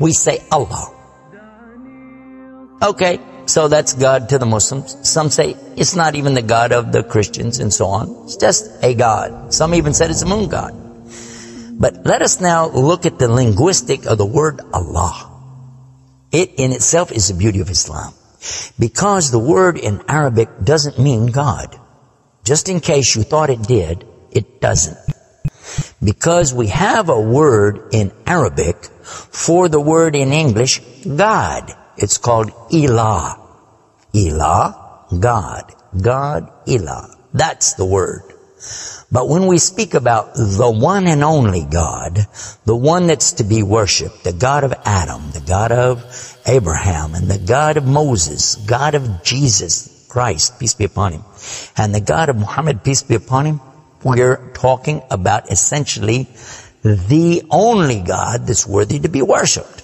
we say Allah. Okay, so that's God to the Muslims. Some say it's not even the God of the Christians and so on. It's just a God. Some even said it's a moon God. But let us now look at the linguistic of the word Allah. It in itself is the beauty of Islam. Because the word in Arabic doesn't mean God. Just in case you thought it did, it doesn't. Because we have a word in Arabic for the word in English, God. It's called Ilah. Ilah, God. God, Ilah. That's the word. But when we speak about the one and only God, the one that's to be worshiped, the God of Adam, the God of Abraham, and the God of Moses, God of Jesus Christ, peace be upon him, and the God of Muhammad, peace be upon him, we're talking about essentially the only God that's worthy to be worshiped.